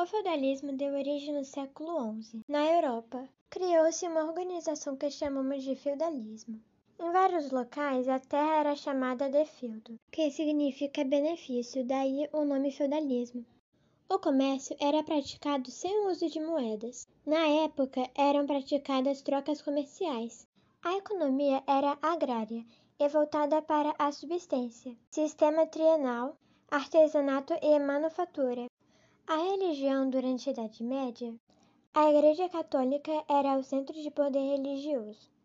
O feudalismo deu origem no século XI. Na Europa, criou-se uma organização que chamamos de feudalismo. Em vários locais, a terra era chamada de feudo, que significa benefício, daí o nome feudalismo. O comércio era praticado sem o uso de moedas. Na época, eram praticadas trocas comerciais. A economia era agrária e voltada para a subsistência, sistema trienal, artesanato e manufatura. A religião durante a Idade Média, a Igreja Católica era o centro de poder religioso.